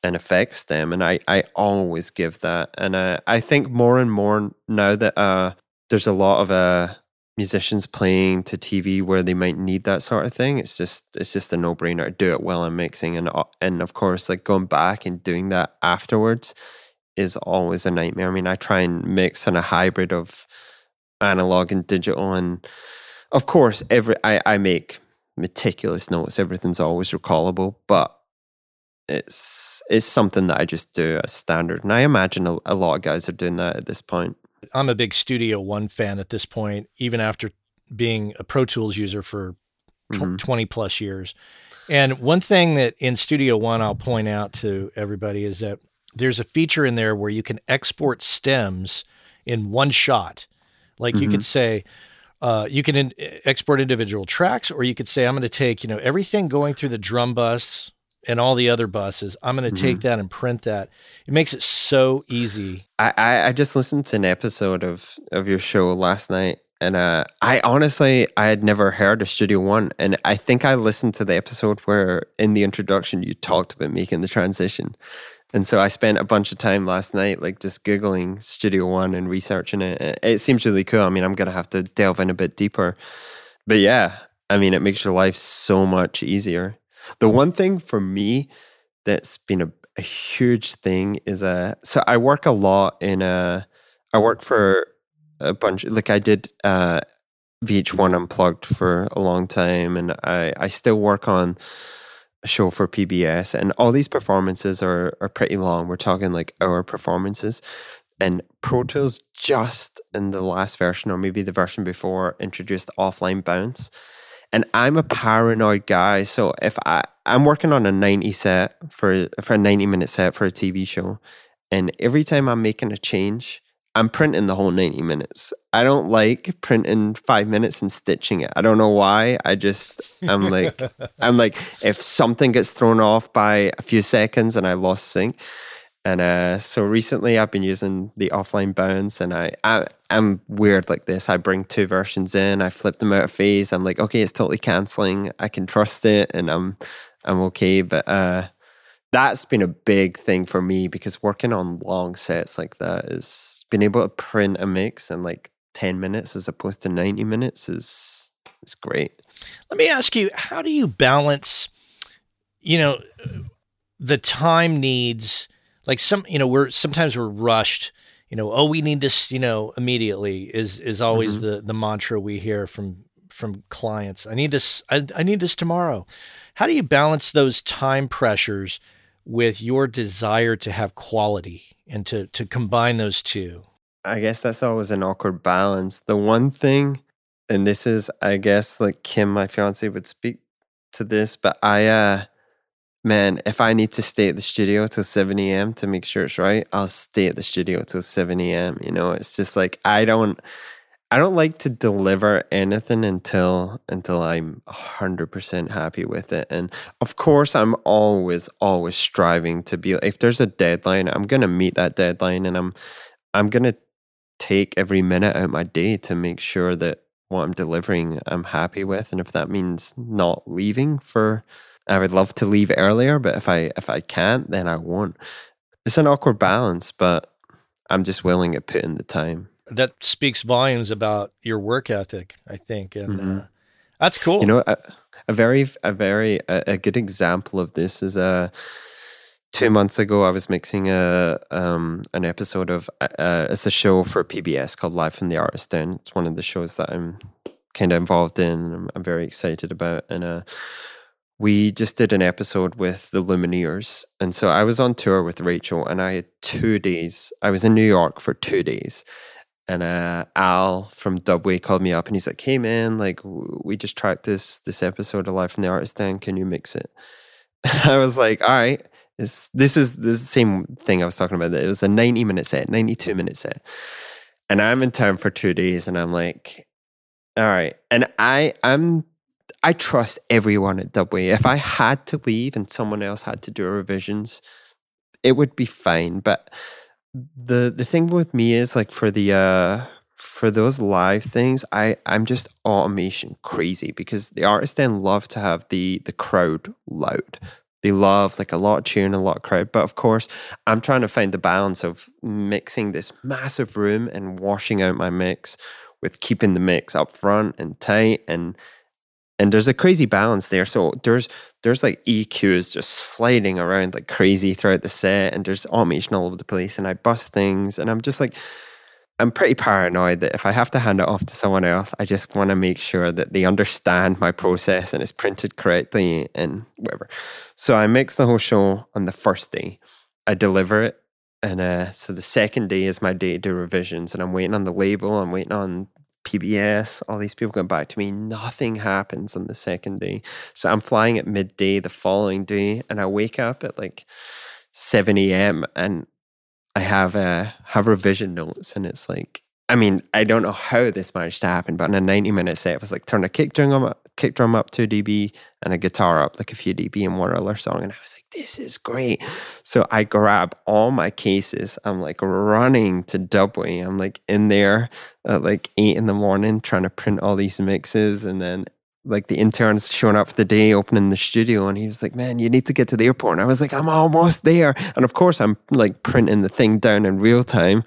and effects stem. And I, I always give that. And uh, I think more and more now that uh, there's a lot of uh, musicians playing to TV where they might need that sort of thing. It's just it's just a no brainer do it while I'm mixing, and uh, and of course, like going back and doing that afterwards is always a nightmare. I mean, I try and mix in a hybrid of analog and digital, and of course, every I I make meticulous notes. Everything's always recallable, but it's it's something that I just do as standard, and I imagine a, a lot of guys are doing that at this point. I'm a big Studio One fan at this point, even after being a Pro Tools user for tw- mm-hmm. 20 plus years. And one thing that in Studio One I'll point out to everybody is that there's a feature in there where you can export stems in one shot. Like mm-hmm. you could mm-hmm. say, uh, you can in- export individual tracks, or you could say, I'm going to take, you know, everything going through the drum bus and all the other buses. I'm going to mm-hmm. take that and print that. It makes it so easy. I, I just listened to an episode of of your show last night, and uh, I honestly I had never heard of Studio One, and I think I listened to the episode where in the introduction you talked about making the transition. And so I spent a bunch of time last night, like just Googling Studio One and researching it. It seems really cool. I mean, I'm going to have to delve in a bit deeper. But yeah, I mean, it makes your life so much easier. The one thing for me that's been a, a huge thing is a. Uh, so I work a lot in a. I work for a bunch. Like I did uh, VH1 Unplugged for a long time, and I I still work on show for PBS, and all these performances are are pretty long. We're talking like hour performances. And Pro Tools just in the last version, or maybe the version before, introduced offline bounce. And I'm a paranoid guy. So if I, I'm working on a 90 set for, for a 90 minute set for a TV show, and every time I'm making a change, I'm printing the whole 90 minutes. I don't like printing five minutes and stitching it. I don't know why. I just, I'm like, I'm like, if something gets thrown off by a few seconds and I lost sync, and uh, so recently I've been using the offline bounce and I, I am weird like this. I bring two versions in, I flip them out of phase. I'm like, okay, it's totally canceling. I can trust it and I'm I'm okay. But uh, that's been a big thing for me because working on long sets like that is being able to print a mix in like 10 minutes as opposed to 90 minutes is is great. Let me ask you, how do you balance, you know, the time needs like some you know we're sometimes we're rushed you know oh we need this you know immediately is is always mm-hmm. the the mantra we hear from from clients i need this I, I need this tomorrow how do you balance those time pressures with your desire to have quality and to to combine those two i guess that's always an awkward balance the one thing and this is i guess like kim my fiance would speak to this but i uh man, if I need to stay at the studio till 7 a.m. to make sure it's right, I'll stay at the studio till 7 a.m. You know, it's just like I don't I don't like to deliver anything until until I'm 100% happy with it. And of course, I'm always always striving to be if there's a deadline, I'm going to meet that deadline and I'm I'm going to take every minute out of my day to make sure that what I'm delivering I'm happy with and if that means not leaving for I would love to leave earlier, but if I if I can't, then I won't. It's an awkward balance, but I'm just willing to put in the time. That speaks volumes about your work ethic, I think, and mm-hmm. uh, that's cool. You know, a, a very a very a, a, good example of this is a. Uh, two months ago, I was mixing a um, an episode of uh, uh it's a show for PBS called Live in the Artist Den. It's one of the shows that I'm kind of involved in. I'm, I'm very excited about, and uh, we just did an episode with the Lumineers. And so I was on tour with Rachel and I had two days. I was in New York for two days. And uh, Al from Dubway called me up and he's like, Hey man, like we just tracked this this episode of Live from the Artist Den. Can you mix it? And I was like, All right. This, this is the same thing I was talking about. It was a 90 minute set, 92 minute set. And I'm in town for two days and I'm like, all right. And I I'm I trust everyone at Dubway. If I had to leave and someone else had to do revisions, it would be fine. But the the thing with me is like for the uh for those live things, I I'm just automation crazy because the artists then love to have the the crowd loud. They love like a lot of cheering, a lot of crowd. But of course, I'm trying to find the balance of mixing this massive room and washing out my mix with keeping the mix up front and tight and and there's a crazy balance there. So there's there's like EQs just sliding around like crazy throughout the set, and there's automation all over the place, and I bust things, and I'm just like, I'm pretty paranoid that if I have to hand it off to someone else, I just want to make sure that they understand my process and it's printed correctly and whatever. So I mix the whole show on the first day. I deliver it. And uh, so the second day is my day to do revisions, and I'm waiting on the label. I'm waiting on PBS, all these people come back to me. Nothing happens on the second day. So I'm flying at midday the following day, and I wake up at like 7 a.m. and I have a have revision notes, and it's like I mean, I don't know how this managed to happen, but in a 90 minute set, it was like turn a kick drum up, kick drum up 2 dB and a guitar up like a few dB in one other song. And I was like, this is great. So I grab all my cases. I'm like running to Dubway. I'm like in there at like eight in the morning trying to print all these mixes. And then like the interns showing up for the day, opening the studio, and he was like, "Man, you need to get to the airport." And I was like, "I'm almost there." And of course, I'm like printing the thing down in real time,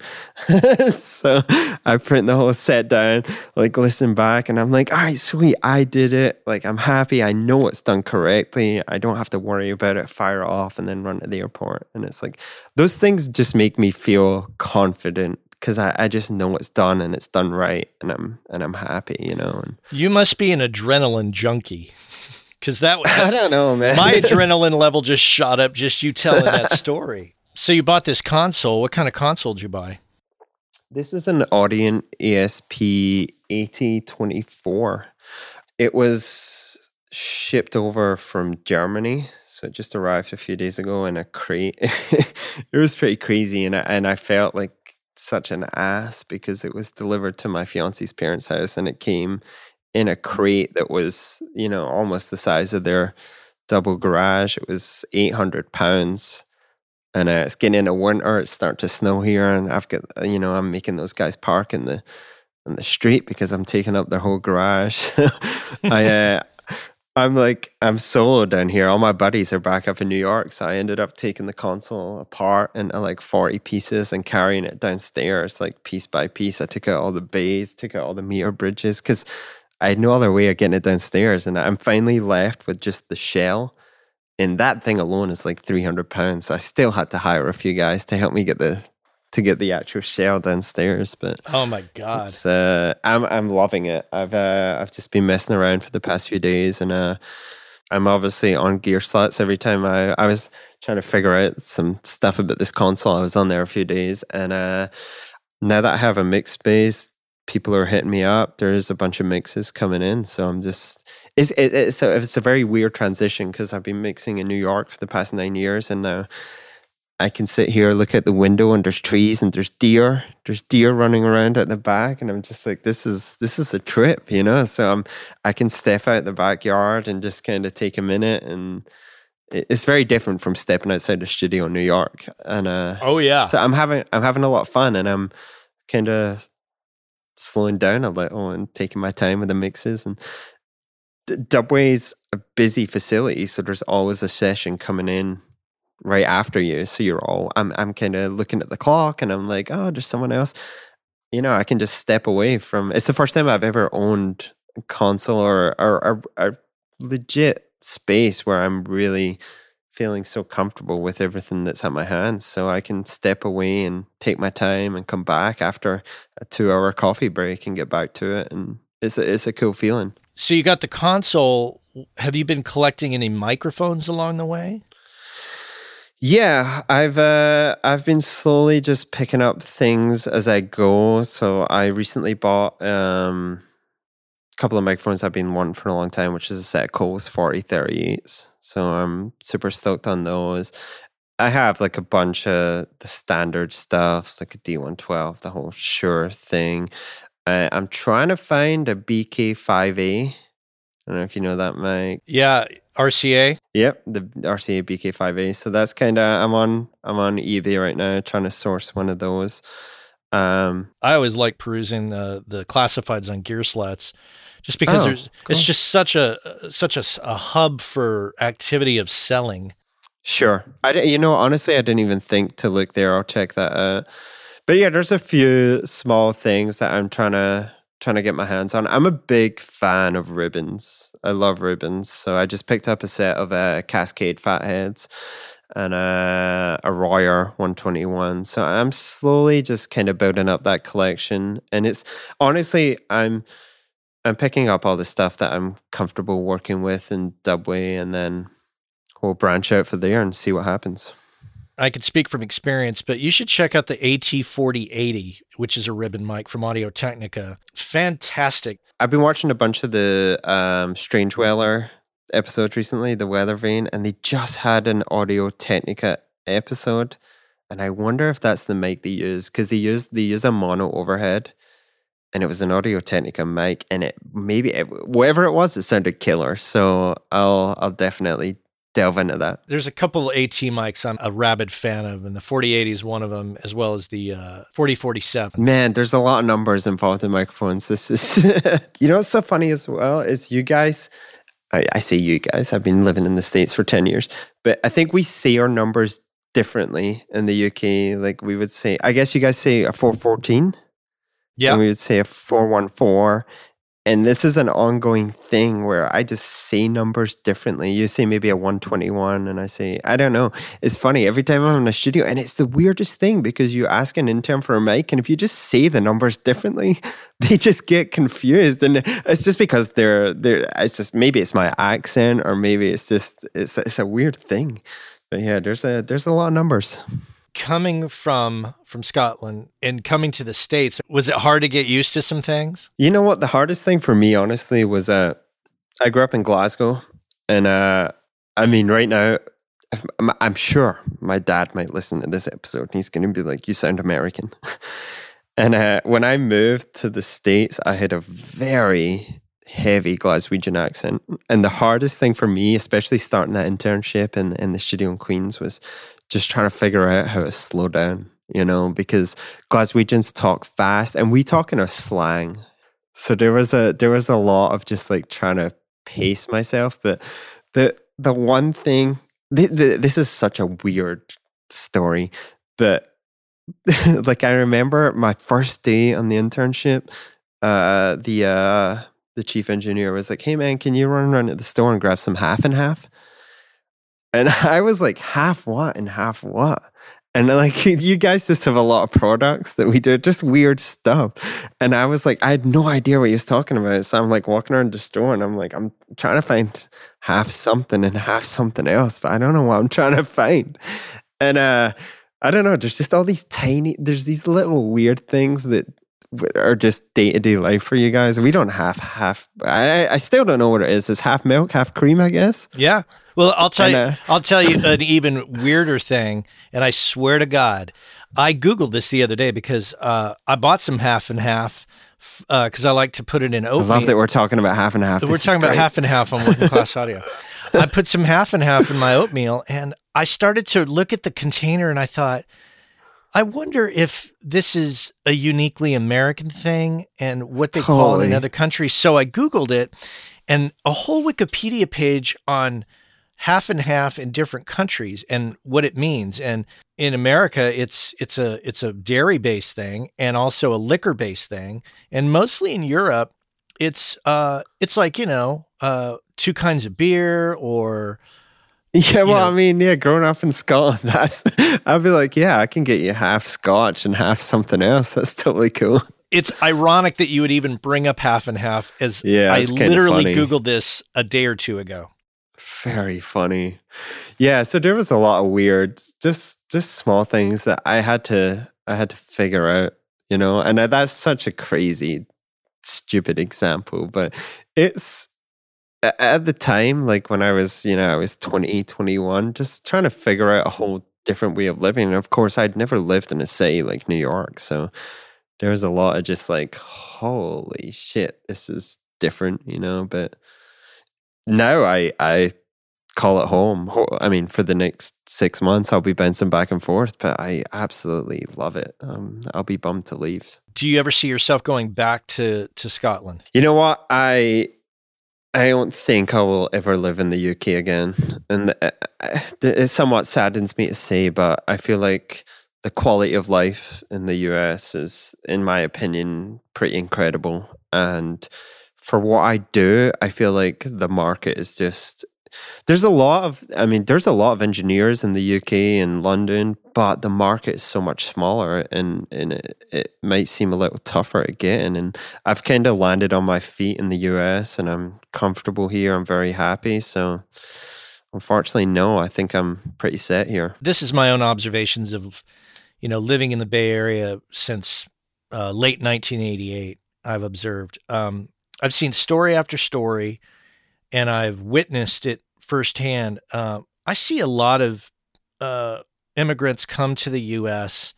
so I print the whole set down, like listen back, and I'm like, "All right, sweet, I did it. Like, I'm happy. I know it's done correctly. I don't have to worry about it. Fire off, and then run to the airport." And it's like those things just make me feel confident because I, I just know it's done and it's done right and I'm and I'm happy, you know. And you must be an adrenaline junkie. Cause that I don't know, man. my adrenaline level just shot up just you telling that story. So you bought this console. What kind of console did you buy? This is an Audient ASP 8024. It was shipped over from Germany. So it just arrived a few days ago in a crate. it was pretty crazy and I, and I felt like such an ass because it was delivered to my fiance's parents' house and it came in a crate that was, you know, almost the size of their double garage. It was 800 pounds. And uh, it's getting into winter. It's starting to snow here, and I've got, uh, you know, I'm making those guys park in the in the street because I'm taking up their whole garage. I uh, I'm like, I'm solo down here. All my buddies are back up in New York. So I ended up taking the console apart into like 40 pieces and carrying it downstairs, like piece by piece. I took out all the bays, took out all the meter bridges because I had no other way of getting it downstairs. And I'm finally left with just the shell. And that thing alone is like 300 pounds. So I still had to hire a few guys to help me get the to get the actual shell downstairs. But oh my god, uh, I'm I'm loving it. I've uh, I've just been messing around for the past few days, and uh, I'm obviously on Gearslutz every time I I was trying to figure out some stuff about this console. I was on there a few days, and uh, now that I have a mix space, people are hitting me up. There's a bunch of mixes coming in, so I'm just. It's, it, it's, a, it's a very weird transition because I've been mixing in New York for the past nine years, and now I can sit here, look at the window, and there's trees and there's deer. There's deer running around at the back, and I'm just like, this is this is a trip, you know. So I'm I can step out the backyard and just kind of take a minute, and it's very different from stepping outside the studio in New York. And uh, oh yeah, so I'm having I'm having a lot of fun, and I'm kind of slowing down a little and taking my time with the mixes and. Dubway's a busy facility, so there's always a session coming in right after you. So you're all I'm I'm kind of looking at the clock and I'm like, oh, there's someone else. You know, I can just step away from. It's the first time I've ever owned a console or or a legit space where I'm really feeling so comfortable with everything that's at my hands. So I can step away and take my time and come back after a two hour coffee break and get back to it. And it's a, it's a cool feeling. So you got the console. Have you been collecting any microphones along the way? Yeah, I've uh, I've been slowly just picking up things as I go. So I recently bought um, a couple of microphones I've been wanting for a long time, which is a set of Coles 4038s. So I'm super stoked on those. I have like a bunch of the standard stuff, like a D112, the whole Shure thing. Uh, I'm trying to find a BK5A I don't know if you know that mic. Yeah, RCA. Yep, the RCA BK5A. So that's kind of I'm on I'm on eBay right now trying to source one of those. Um, I always like perusing the the classifieds on Gearslutz, just because Oh, there's cool. it's just such a such a, a hub for activity of selling. Sure. I you know honestly I didn't even think to look there. I'll check that out. But yeah, there's a few small things that I'm trying to trying to get my hands on. I'm a big fan of ribbons. I love ribbons. So I just picked up a set of uh, Cascade Fatheads and uh, a Royer 121. So I'm slowly just kind of building up that collection and it's honestly I'm I'm picking up all the stuff that I'm comfortable working with in Dubway and then we'll branch out for there and see what happens. I could speak from experience, but you should check out the AT4080, which is a ribbon mic from Audio Technica. Fantastic. I've been watching a bunch of the um, Strange Weather episodes recently, the Weather Vane, and they just had an Audio Technica episode. And I wonder if that's the mic they use because they use they use a mono overhead, and it was an Audio Technica mic, and it maybe it, whatever it was, it sounded killer. So I'll I'll definitely delve into that. There's a couple AT mics I'm a rabid fan of, and the 4080 is one of them, as well as the uh, 4047. Man, there's a lot of numbers involved in microphones. This is, you know, what's so funny as well is you guys. I, I say you guys. I've been living in the states for ten years, but I think we say our numbers differently in the UK. Like we would say, I guess you guys say a four fourteen. Yeah. And we would say a four one four. And this is an ongoing thing where I just say numbers differently. You say maybe a 121, and I say, I don't know. It's funny every time I'm in a studio, and it's the weirdest thing because you ask an intern for a mic, and if you just say the numbers differently, they just get confused. And it's just because they're, they're it's just maybe it's my accent, or maybe it's just, it's, it's a weird thing. But yeah, there's a, there's a lot of numbers. Coming from from Scotland and coming to the States, was it hard to get used to some things? You know what? The hardest thing for me, honestly, was uh, I grew up in Glasgow, and uh, I mean, right now, I'm, sure my dad might listen to this episode, and he's going to be like, "You sound American." and uh, when I moved to the states, I had a very heavy Glaswegian accent, and the hardest thing for me, especially starting that internship in in the studio in Queens, was just trying to figure out how to slow down. You know, because Glaswegians talk fast, and we talk in a slang. So there was a there was a lot of just like trying to pace myself. But the the one thing, th- th- this is such a weird story, but like I remember my first day on the internship, uh, the uh, the chief engineer was like, "Hey man, can you run around at the store and grab some half and half?" And I was like, "Half what and half what?" And like you guys just have a lot of products that we do, just weird stuff. And I was like, I had no idea what he was talking about. So I'm like walking around the store and I'm like, I'm trying to find half something and half something else, but I don't know what I'm trying to find. And uh I don't know, there's just all these tiny there's these little weird things that are just day to day life for you guys. We don't have half I I still don't know what it is. It's half milk, half cream, I guess. Yeah. Well, I'll tell And, you. uh, I'll tell you an even weirder thing, and I swear to God, I googled this the other day because uh, I bought some half and half because I like to put it in I oatmeal. love that we're talking about half and half. We're This talking about half and half on working class audio. I put some half and half in my oatmeal, and I started to look at the container, and I thought, I wonder if this is a uniquely American thing and what they call it in other countries. So I Googled it, and a whole Wikipedia page on half and half in different countries and what it means. And in America, it's it's a it's a dairy based thing and also a liquor based thing. And mostly in Europe, it's uh it's like you know uh two kinds of beer or Yeah, well, know- I mean, yeah, growing up in Scotland, that's I'd be like, yeah, I can get you half Scotch and half something else. That's totally cool. it's ironic that you would even bring up half and half as Yeah, I literally googled this a day or two ago. Very funny. Yeah, so there was a lot of weird, just just small things that I had to I had to figure out, you know, and that's such a crazy, stupid example, but it's at the time, like when I was, you know, I was 20, 21, just trying to figure out a whole different way of living. And of course, I'd never lived in a city like New York. So there was a lot of just like, holy shit, this is different, you know, but now I I call it home. I mean, for the next six months, I'll be bouncing back and forth, but I absolutely love it. Um, I'll be bummed to leave. Do you ever see yourself going back to to Scotland? You know what? I I don't think I will ever live in the UK again, and uh, uh, it somewhat saddens me to say, but I feel like the quality of life in the US is, in my opinion, pretty incredible. And for what I do, I feel like the market is just there's a lot of i mean there's a lot of engineers in the uk and london but the market is so much smaller and and it, it might seem a little tougher to get in and i've kind of landed on my feet in the us and i'm comfortable here. I'm very happy. So unfortunately no i think i'm pretty set here. This is my own observations of you know living in the bay area since uh, late 1988 i've observed. Um, i've seen story after story and I've witnessed it firsthand. Uh, I see a lot of uh, immigrants come to the U.S.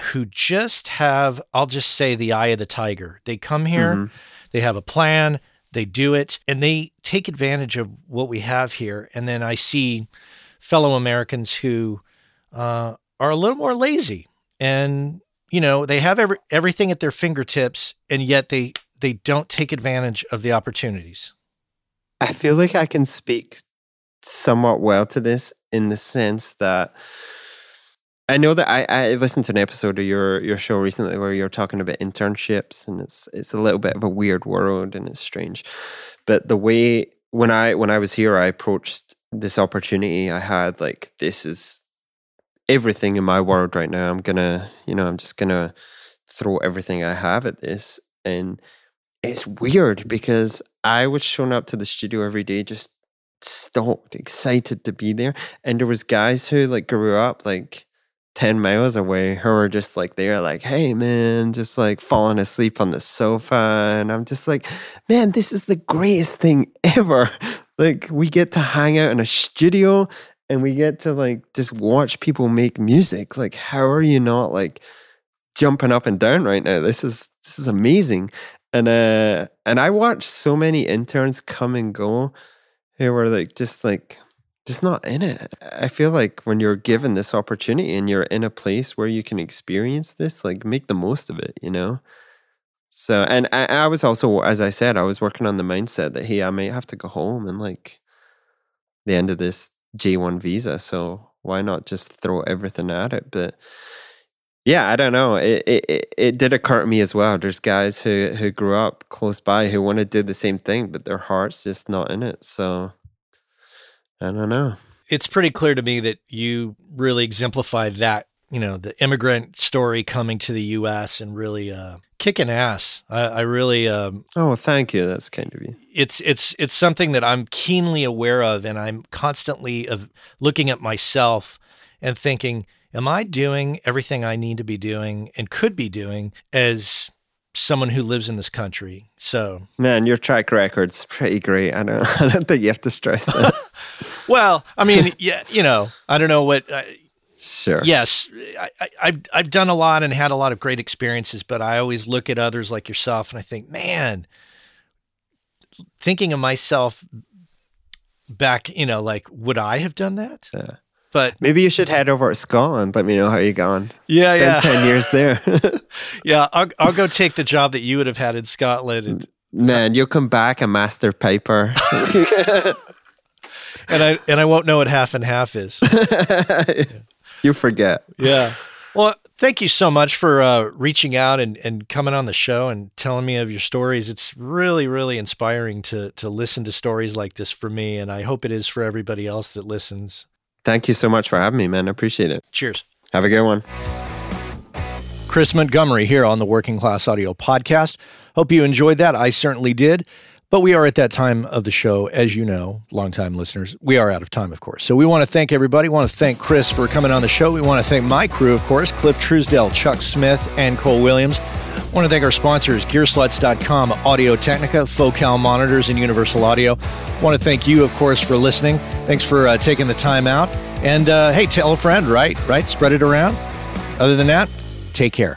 who just have, I'll just say, the eye of the tiger. They come here, mm-hmm. they have a plan, they do it, and they take advantage of what we have here. And then I see fellow Americans who uh, are a little more lazy and you know they have every, everything at their fingertips and yet they they don't take advantage of the opportunities I feel like I can speak somewhat well to this in the sense that I know that I, I listened to an episode of your your show recently where you're talking about internships and it's it's a little bit of a weird world and it's strange. But the way when I when I was here I approached this opportunity I had like this is everything in my world right now. I'm gonna, you know, I'm just gonna throw everything I have at this. And it's weird because I was showing up to the studio every day, just stoked, excited to be there. And there was guys who like grew up like 10 miles away who were just like there, like, hey man, just like falling asleep on the sofa. And I'm just like, man, this is the greatest thing ever. Like, we get to hang out in a studio and we get to like just watch people make music. Like, how are you not like jumping up and down right now? This is this is amazing and uh and I watched so many interns come and go who were like just like just not in it. I feel like when you're given this opportunity and you're in a place where you can experience this, like make the most of it, you know? So, and I, I was also, as I said, I was working on the mindset that, hey, I might have to go home and like the end of this J1 visa. So why not just throw everything at it? But yeah, I don't know. It, it it did occur to me as well. There's guys who who grew up close by who want to do the same thing, but their heart's just not in it. So I don't know. It's pretty clear to me that you really exemplify that. You know, the immigrant story coming to the U.S. and really uh, kicking ass. I, I really. Um, oh, thank you. That's kind of you. It's it's it's something that I'm keenly aware of, and I'm constantly of looking at myself and thinking am I doing everything I need to be doing and could be doing as someone who lives in this country? So, man, your track record's pretty great. I don't, I don't think you have to stress that. well, I mean, yeah, you know, I don't know what. Uh, Sure. Yes, I, have I've done a lot and had a lot of great experiences, but I always look at others like yourself and I think, man, thinking of myself back, you know, like, would I have done that? Yeah. But maybe you should head over to Scotland. Let me know how you gone. Yeah, Spend yeah. Ten years there. yeah, I'll I'll go take the job that you would have had in Scotland. And, Man, you'll come back a master piper. and I and I won't know what half and half is. You forget. Yeah. Well, thank you so much for uh, reaching out and, and coming on the show and telling me of your stories. It's really, really inspiring to to listen to stories like this for me, and I hope it is for everybody else that listens. Thank you so much for having me, man. I appreciate it. Cheers. Have a good one. Chris Montgomery here on the Working Class Audio Podcast. Hope you enjoyed that. I certainly did. But we are at that time of the show, as you know, longtime listeners. We are out of time, of course. So we want to thank everybody. We want to thank Chris for coming on the show. We want to thank my crew, of course, Cliff Truesdell, Chuck Smith, and Cole Williams. I want to thank our sponsors, Gearslutz.com, Audio Technica, Focal Monitors, and Universal Audio. I want to thank you, of course, for listening. Thanks for uh, taking the time out. And uh, hey, tell a friend, right? Right? Spread it around. Other than that, take care.